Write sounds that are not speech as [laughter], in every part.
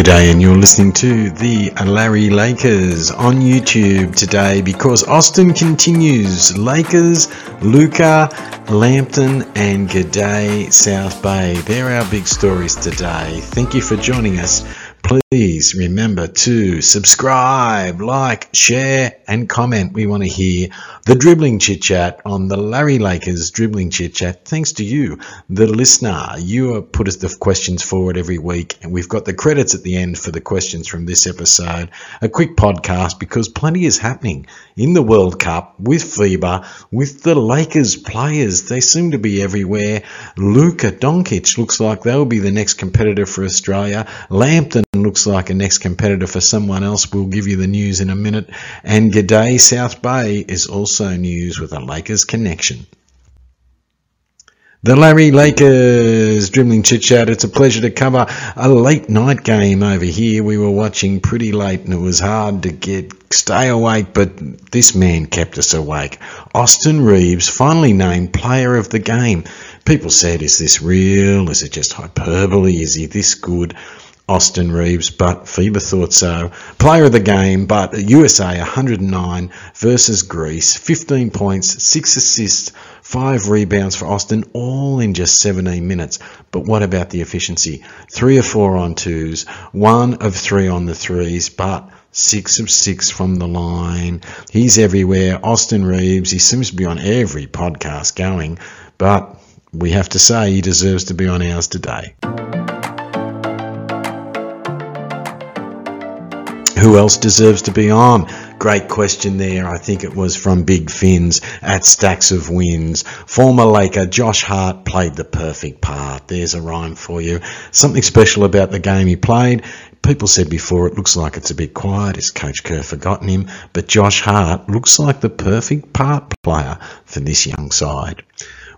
G'day, and you're listening to the Larry Lakers on YouTube today because Austin continues. Lakers, Luka, Lambton, and G'day, South Bay. They're our big stories today. Thank you for joining us. Please remember to subscribe, like, share, and comment. We want to hear the dribbling chit chat on the Larry Lakers dribbling chit chat. Thanks to you, the listener. You put us the questions forward every week, and we've got the credits at the end for the questions from this episode. A quick podcast because plenty is happening in the World Cup with FIBA, with the Lakers players. They seem to be everywhere. Luka Doncic looks like they'll be the next competitor for Australia. Lambton looks like a next competitor for someone else. We'll give you the news in a minute. And G'day South Bay is also news with a Lakers connection. The Larry Lakers dribbling chit chat. It's a pleasure to cover a late night game over here. We were watching pretty late and it was hard to get stay awake, but this man kept us awake. Austin Reaves finally named player of the game. People said, is this real? Is it just hyperbole? Is he this good? Austin Reaves, but FIBA thought so. Player of the game, but USA 109 versus Greece, 15 points, 6 assists, 5 rebounds for Austin, all in just 17 minutes. But what about the efficiency? 3 or 4 on twos, 1 of 3 on the threes, but six of six from the line. He's everywhere. Austin Reaves, he seems to be on every podcast going, but we have to say he deserves to be on ours today. Who else deserves to be on? Great question there. I think it was from Big Fins at Stacks of Wins. Former Laker Josh Hart played the perfect part. There's a rhyme for you. Something special about the game he played. People said before it looks like it's a bit quiet. Has Coach Kerr forgotten him? But Josh Hart looks like the perfect part player for this young side.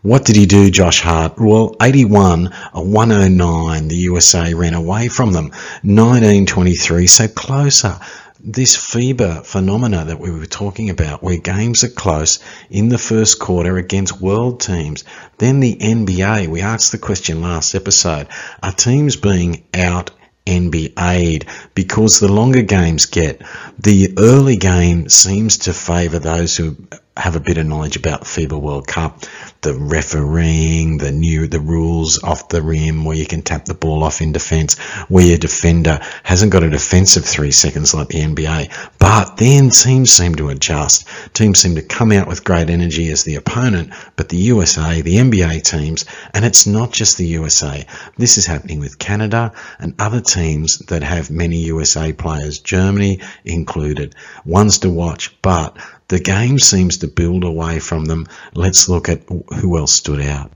What did he do, Josh Hart? Well, 81, a 109, the USA ran away from them. 1923, so closer. This FIBA phenomena that we were talking about, where games are close in the first quarter against world teams. Then the NBA, we asked the question last episode, are teams being out NBA'd because the longer games get, the early game seems to favour those who have a bit of knowledge about FIBA World Cup, the refereeing, the new the rules off the rim where you can tap the ball off in defence, where your defender hasn't got a defensive three seconds like the NBA. But then teams seem to adjust. Teams seem to come out with great energy as the opponent, but the USA, the NBA teams, and it's not just the USA. This is happening with Canada and other teams that have many USA players, Germany included. Ones to watch, but the game seems to build away from them. Let's look at who else stood out.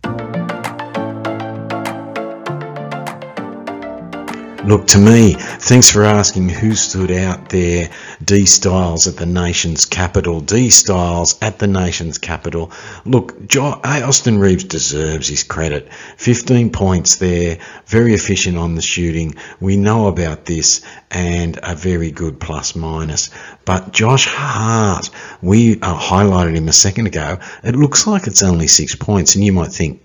Look, to me, thanks for asking who stood out there. D Styles at the nation's capital. D Styles at the nation's capital. Look, Austin Reaves deserves his credit. 15 points there, very efficient on the shooting. We know about this and a very good plus minus. But Josh Hart, we uh, highlighted him a second ago. It looks like it's only six points, and you might think,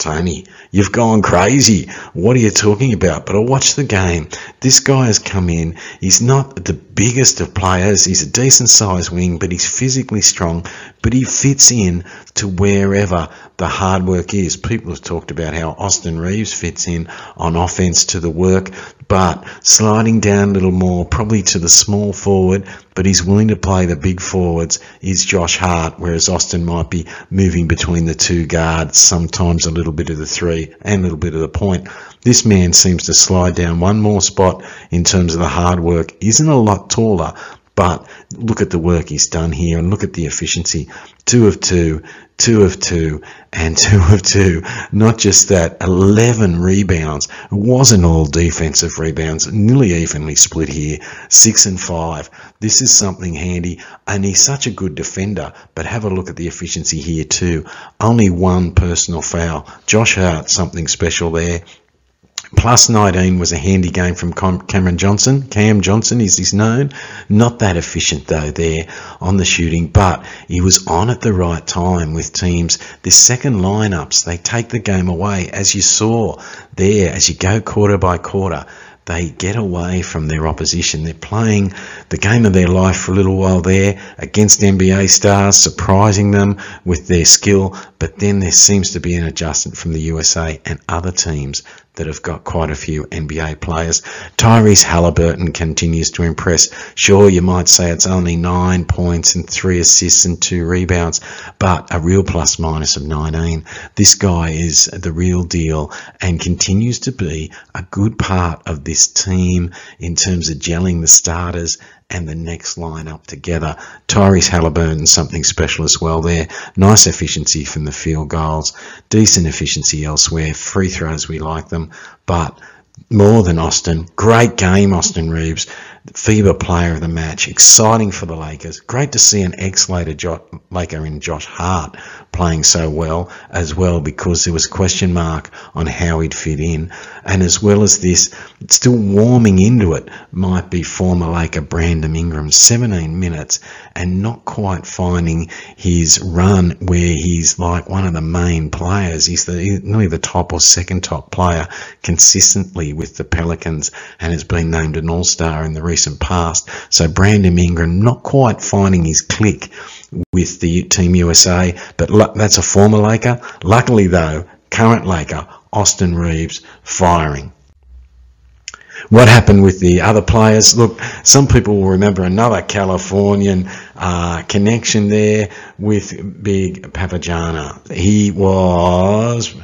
Tony, you've gone crazy. What are you talking about? But I watched the game. This guy has come in. He's not the biggest of players. He's a decent sized wing, but he's physically strong. But he fits in to wherever the hard work is. People have talked about how Austin Reaves fits in on offense to the work, but sliding down a little more, probably to the small forward, but he's willing to play the big forwards, is Josh Hart, whereas Austin might be moving between the two guards, sometimes a little bit of the three and a little bit of the point. This man seems to slide down one more spot in terms of the hard work, isn't a lot taller, but look at the work he's done here and look at the efficiency. Two of two, two of two, and [laughs] two of two. Not just that, 11 rebounds. It wasn't all defensive rebounds, nearly evenly split here. Six and five. This is something handy, and he's such a good defender. But have a look at the efficiency here too. Only one personal foul. Josh Hart, something special there. Plus 19 was a handy game from Cameron Johnson. Cam Johnson is he's known. Not that efficient though there on the shooting, but he was on at the right time with teams. The second lineups, they take the game away as you saw there as you go quarter by quarter they get away from their opposition. They're playing the game of their life for a little while there against NBA stars, surprising them with their skill, but then there seems to be an adjustment from the USA and other teams that have got quite a few NBA players. Tyrese Halliburton continues to impress. Sure, you might say it's only nine points and three assists and two rebounds, but a real plus minus of 19. This guy is the real deal and continues to be a good part of this team in terms of gelling the starters and the next line up together. Tyrese Halliburton, something special as well there. Nice efficiency from the field goals, decent efficiency elsewhere. Free throws, we like them, but more than Austin. Great game, Austin Reaves. FIBA player of the match. Exciting for the Lakers. Great to see an ex-Laker in Josh Hart playing so well as well because there was a question mark on how he'd fit in. And as well as this, still warming into it might be former Laker Brandon Ingram, 17 minutes and not quite finding his run where he's like one of the main players. He's the, nearly the top or second top player consistently with the Pelicans and has been named an all-star in the recent past. So Brandon Ingram not quite finding his click with the Team USA, but that's a former Laker. Luckily though, current Laker, Austin Reaves, firing. What happened with the other players? Look, some people will remember another Californian uh, connection there with Big Papagiannis. He was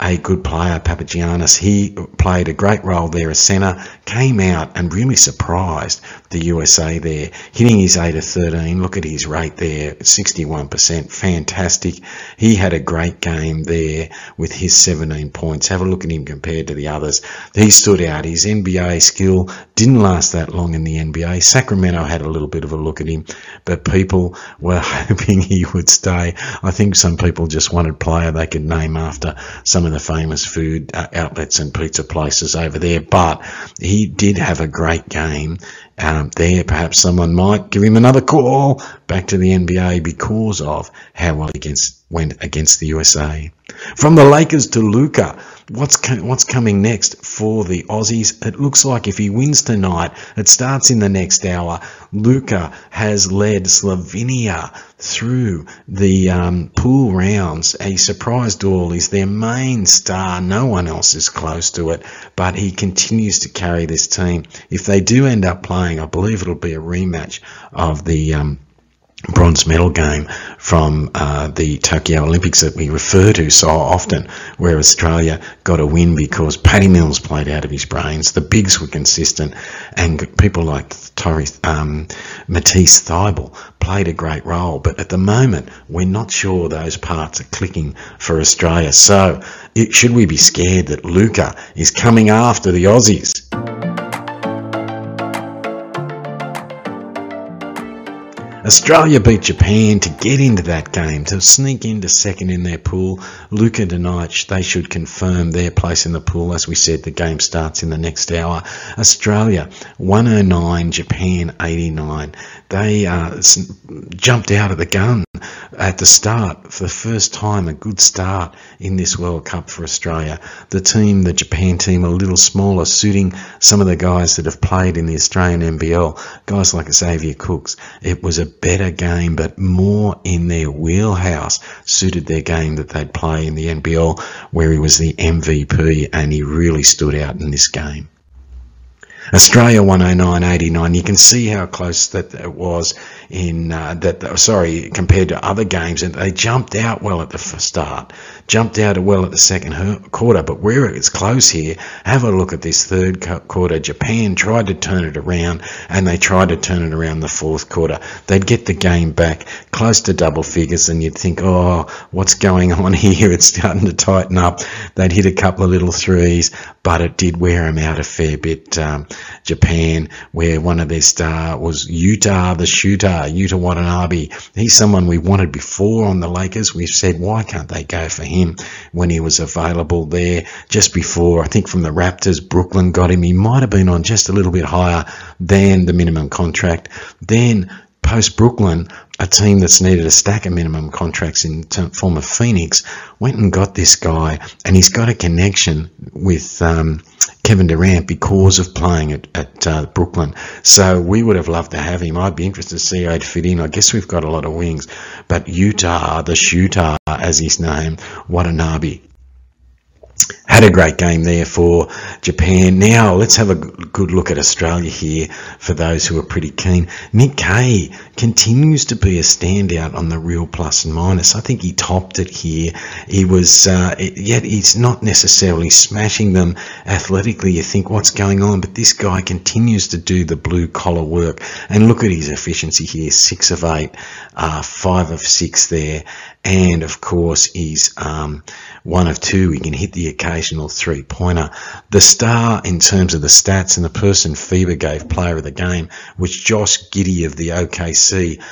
a good player, Papagiannis. He played a great role there as centre, came out and really surprised the USA there, hitting his 8 of 13. Look at his rate there, 61%. Fantastic. He had a great game there with his 17 points. Have a look at him compared to the others. He stood out. His NBA skill didn't last that long in the NBA. Sacramento had a little bit of a look at him, but people were [laughs] hoping he would stay. I think some people just wanted player they could name after some of the famous food uh, outlets and pizza places over there, but he did have a great game um, there. Perhaps someone might give him another call back to the NBA because of how well he against, went against the USA. From the Lakers to Luka, what's what's coming next for the Aussies? It looks like if he wins tonight, it starts in the next hour. Luka has led Slovenia through the um, pool rounds. A surprised all. He's their main star. No one else is close to it, but he continues to carry this team. If they do end up playing, I believe it'll be a rematch of the um, bronze medal game from uh, the Tokyo Olympics that we refer to so often, where Australia got a win because Paddy Mills played out of his brains, the bigs were consistent, and people like Tori, um, Matisse Thybulle played a great role. But at the moment, we're not sure those parts are clicking for Australia. So, it, should we be scared that Luka is coming after the Aussies? Australia beat Japan to get into that game, to sneak into second in their pool. Luka Doncic, they should confirm their place in the pool. As we said, the game starts in the next hour. Australia 109, Japan 89. They uh, jumped out of the gun at the start for the first time, a good start in this World Cup for Australia. The team, the Japan team, a little smaller, suiting some of the guys that have played in the Australian NBL, guys like Xavier Cooks. It was a better game, but more in their wheelhouse, suited their game that they'd play in the NBL, where he was the MVP and he really stood out in this game. Australia 109.89. You can see how close that it was in uh, that. Sorry, compared to other games, and they jumped out well at the start, jumped out well at the second quarter. But where it's close here, have a look at this third quarter. Japan tried to turn it around, and they tried to turn it around the fourth quarter. They'd get the game back close to double figures, and you'd think, oh, what's going [laughs] on here? It's starting to tighten up. They'd hit a couple of little threes, but it did wear them out a fair bit. Um, Japan, where one of their star was Yuta, the shooter, Yuta Watanabe. He's someone we wanted before on the Lakers. We've said, why can't they go for him when he was available there just before? I think from the Raptors, Brooklyn got him. He might have been on just a little bit higher than the minimum contract. Then post Brooklyn, a team that's needed a stack of minimum contracts in form of Phoenix went and got this guy, and he's got a connection with um, Kevin Durant because of playing at, at uh, Brooklyn. So we would have loved to have him. I'd be interested to see how he'd fit in. I guess we've got a lot of wings. But Yuta, the shooter, as he's named, Watanabe, had a great game there for Japan. Now let's have a good look at Australia here for those who are pretty keen. Nick Kay continues to be a standout on the real plus and minus. I think he topped it here. He was, uh, yet he's not necessarily smashing them athletically. You think what's going on, but this guy continues to do the blue collar work. And look at his efficiency here: six of eight, uh, five of six there, and of course he's um, one of two. He can hit the occasional three pointer. The star in terms of the stats and the person FIBA gave player of the game was Josh Giddey of the OKC.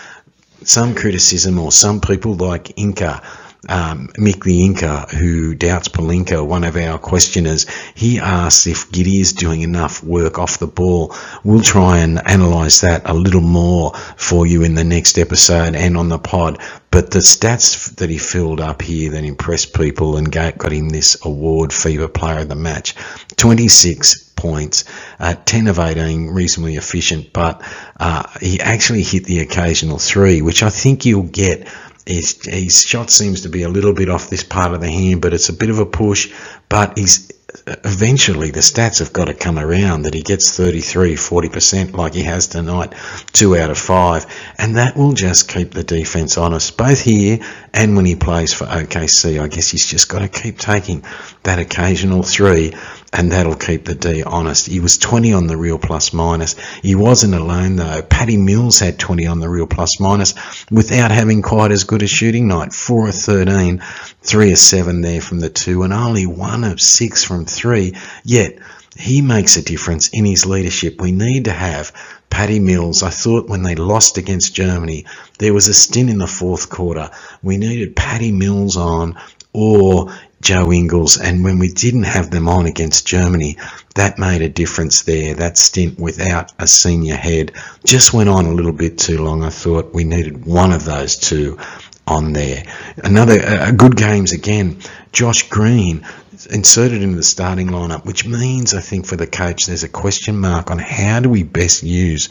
Some criticism or some people like Inca um, Mick the Inca, who doubts Pelinka, one of our questioners, he asks if Giddey is doing enough work off the ball. We'll try and analyse that a little more for you in the next episode and on the pod. But the stats that he filled up here that impressed people and got him this award, FIBA Player of the Match, 26 points, uh, 10 of 18, reasonably efficient, but uh, he actually hit the occasional three, which I think you'll get his, his shot seems to be a little bit off this part of the hand, but it's a bit of a push. But he's eventually the stats have got to come around that he gets 33, 40% like he has tonight, two out of five. And that will just keep the defense honest, both here and when he plays for OKC. I guess he's just got to keep taking that occasional three and that'll keep the D honest. He was 20 on the real plus minus. He wasn't alone though. Paddy Mills had 20 on the real plus minus without having quite as good a shooting night. 4 of 13, 3 of 7 there from the 2 and only 1 of 6 from 3. Yet he makes a difference in his leadership. We need to have Paddy Mills. I thought when they lost against Germany, there was a stint in the fourth quarter. We needed Paddy Mills on or Joe Ingles, and when we didn't have them on against Germany, that made a difference there. That stint without a senior head just went on a little bit too long. I thought we needed one of those two on there. Another uh, good games again. Josh Green inserted into the starting lineup, which means I think for the coach there's a question mark on how do we best use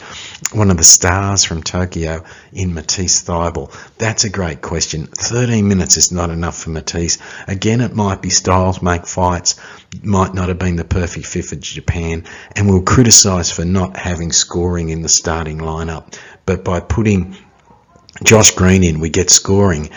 one of the stars from Tokyo in Matisse Thybulle. That's a great question. 13 minutes is not enough for Matisse. Again, it might be styles make fights, might not have been the perfect fit for Japan, and we'll criticise for not having scoring in the starting lineup. But by putting Josh Green in, we get scoring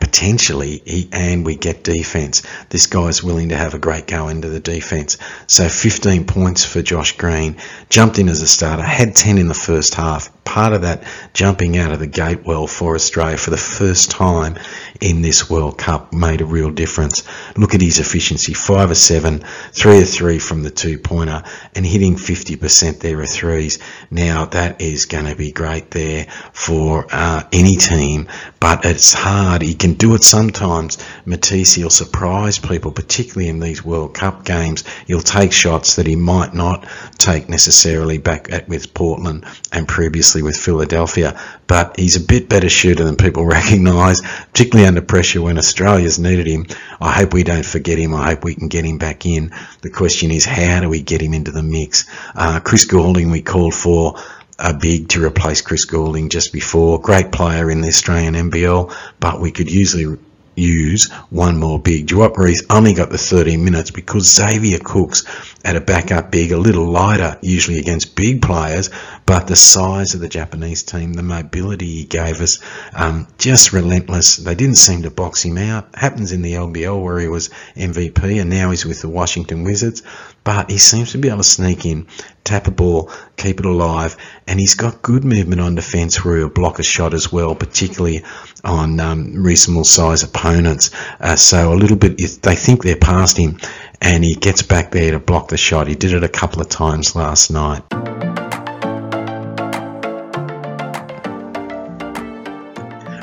potentially, he, and we get defence. This guy's willing to have a great go into the defence. So 15 points for Josh Green. Jumped in as a starter, had 10 in the first half. Part of that jumping out of the gate well for Australia for the first time in this World Cup made a real difference. Look at his efficiency 5 of 7, 3 of 3 from the two pointer, and hitting 50% there of threes. Now, that is going to be great there for uh, any team, but it's hard. He can do it sometimes. Matisse, he'll surprise people, particularly in these World Cup games. He'll take shots that he might not take necessarily back at with Portland and previously with Philadelphia, but he's a bit better shooter than people [laughs] recognise, particularly under pressure when Australia's needed him. I hope we don't forget him. I hope we can get him back in. The question is, how do we get him into the mix? Uh, Chris Goulding, we called for a big to replace Chris Goulding just before. Great player in the Australian NBL, but we could usually use one more big. Duop Reath only got the 13 minutes because Xavier Cooks at a backup big, a little lighter usually against big players, but the size of the Japanese team, the mobility he gave us, um, just relentless. They didn't seem to box him out. Happens in the NBL where he was MVP and now he's with the Washington Wizards, but he seems to be able to sneak in, tap a ball, keep it alive, and he's got good movement on defence where he'll block a shot as well, particularly on um, reasonable size opponents. Uh, so a little bit, they think they're past him, and he gets back there to block the shot. He did it a couple of times last night.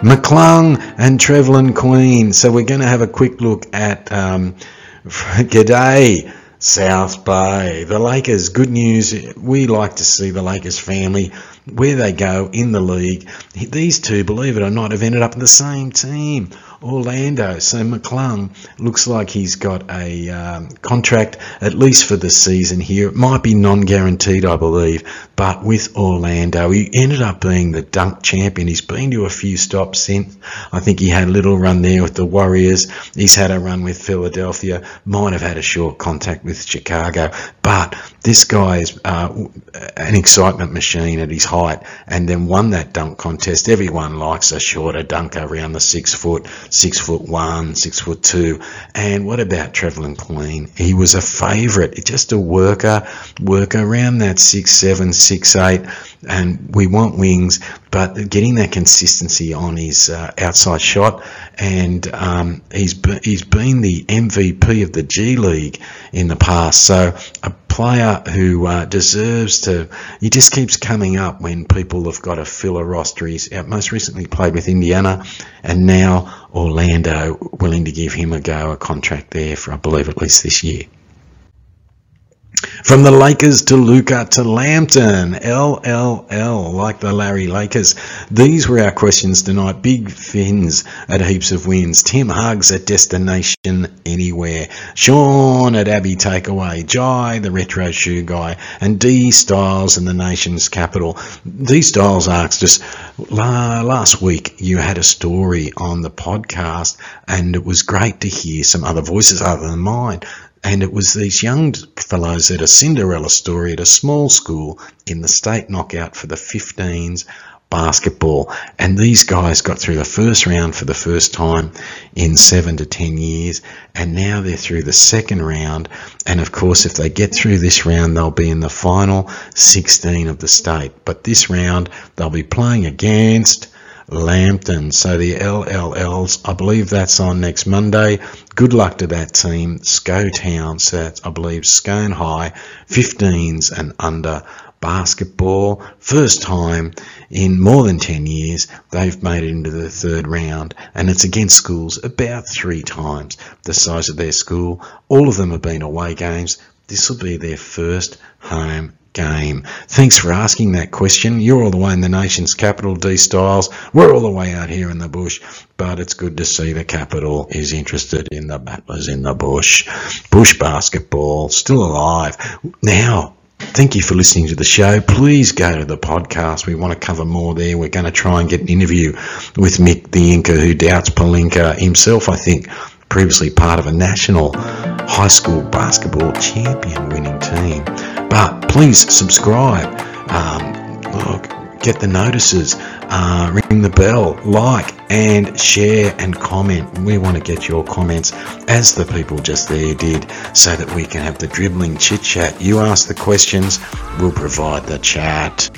McClung and Trevelin Queen. So we're going to have a quick look at um, [laughs] G'day South Bay. The Lakers, good news. We like to see the Lakers family where they go in the league. These two, believe it or not, have ended up in the same team. Orlando. So McClung looks like he's got a um, contract at least for the season here. It might be non-guaranteed, I believe, but with Orlando, he ended up being the dunk champion. He's been to a few stops since. I think he had a little run there with the Warriors. He's had a run with Philadelphia. Might have had a short contact with Chicago, but this guy is uh, an excitement machine at his height, and then won that dunk contest. Everyone likes a shorter dunker around the six foot six foot one, six foot two. And what about Trevelin Queen? He was a favourite, just a worker, worker around that six seven, six eight. And we want wings, but getting that consistency on his uh, outside shot, and um, he's be, he's been the MVP of the G League in the past. So a player who uh, deserves to. He just keeps coming up when people have got to fill a roster. He's most recently played with Indiana, and now Orlando willing to give him a go, a contract there for I believe at least this year. From the Lakers to Luka to Lambton, LLL, like the Larry Lakers. These were our questions tonight. Big fins at heaps of wins. Tim Hugs at Destination Anywhere. Sean at Abbey Takeaway. Jai, the retro shoe guy. And D Styles in the nation's capital. D Styles asked us, last week you had a story on the podcast and it was great to hear some other voices other than mine. And it was these young fellows at a Cinderella story at a small school in the state knockout for the 15s basketball. And these guys got through the first round for the first time in seven to 10 years. And now they're through the second round. And of course, if they get through this round, they'll be in the final 16 of the state. But this round, they'll be playing against Lambton. So the LLLs, I believe that's on next Monday. Good luck to that team. Sco Town, so that's, I believe, Scone High, 15s and under basketball. First time in more than 10 years they've made it into the third round and it's against schools about three times the size of their school. All of them have been away games. This will be their first home game? Thanks for asking that question. You're all the way in the nation's capital, D Styles. We're all the way out here in the bush, but it's good to see the capital is interested in the battlers in the bush. Bush basketball, still alive. Now, Thank you for listening to the show. Please go to the podcast. We want to cover more there. We're going to try and get an interview with Mick the Inca, who doubts Pelinka himself, I think, previously part of a national high school basketball champion winning team. But please subscribe, um, look, get the notices, uh, ring the bell, like and share and comment. We want to get your comments as the people just there did so that we can have the dribbling chit chat. You ask the questions, we'll provide the chat.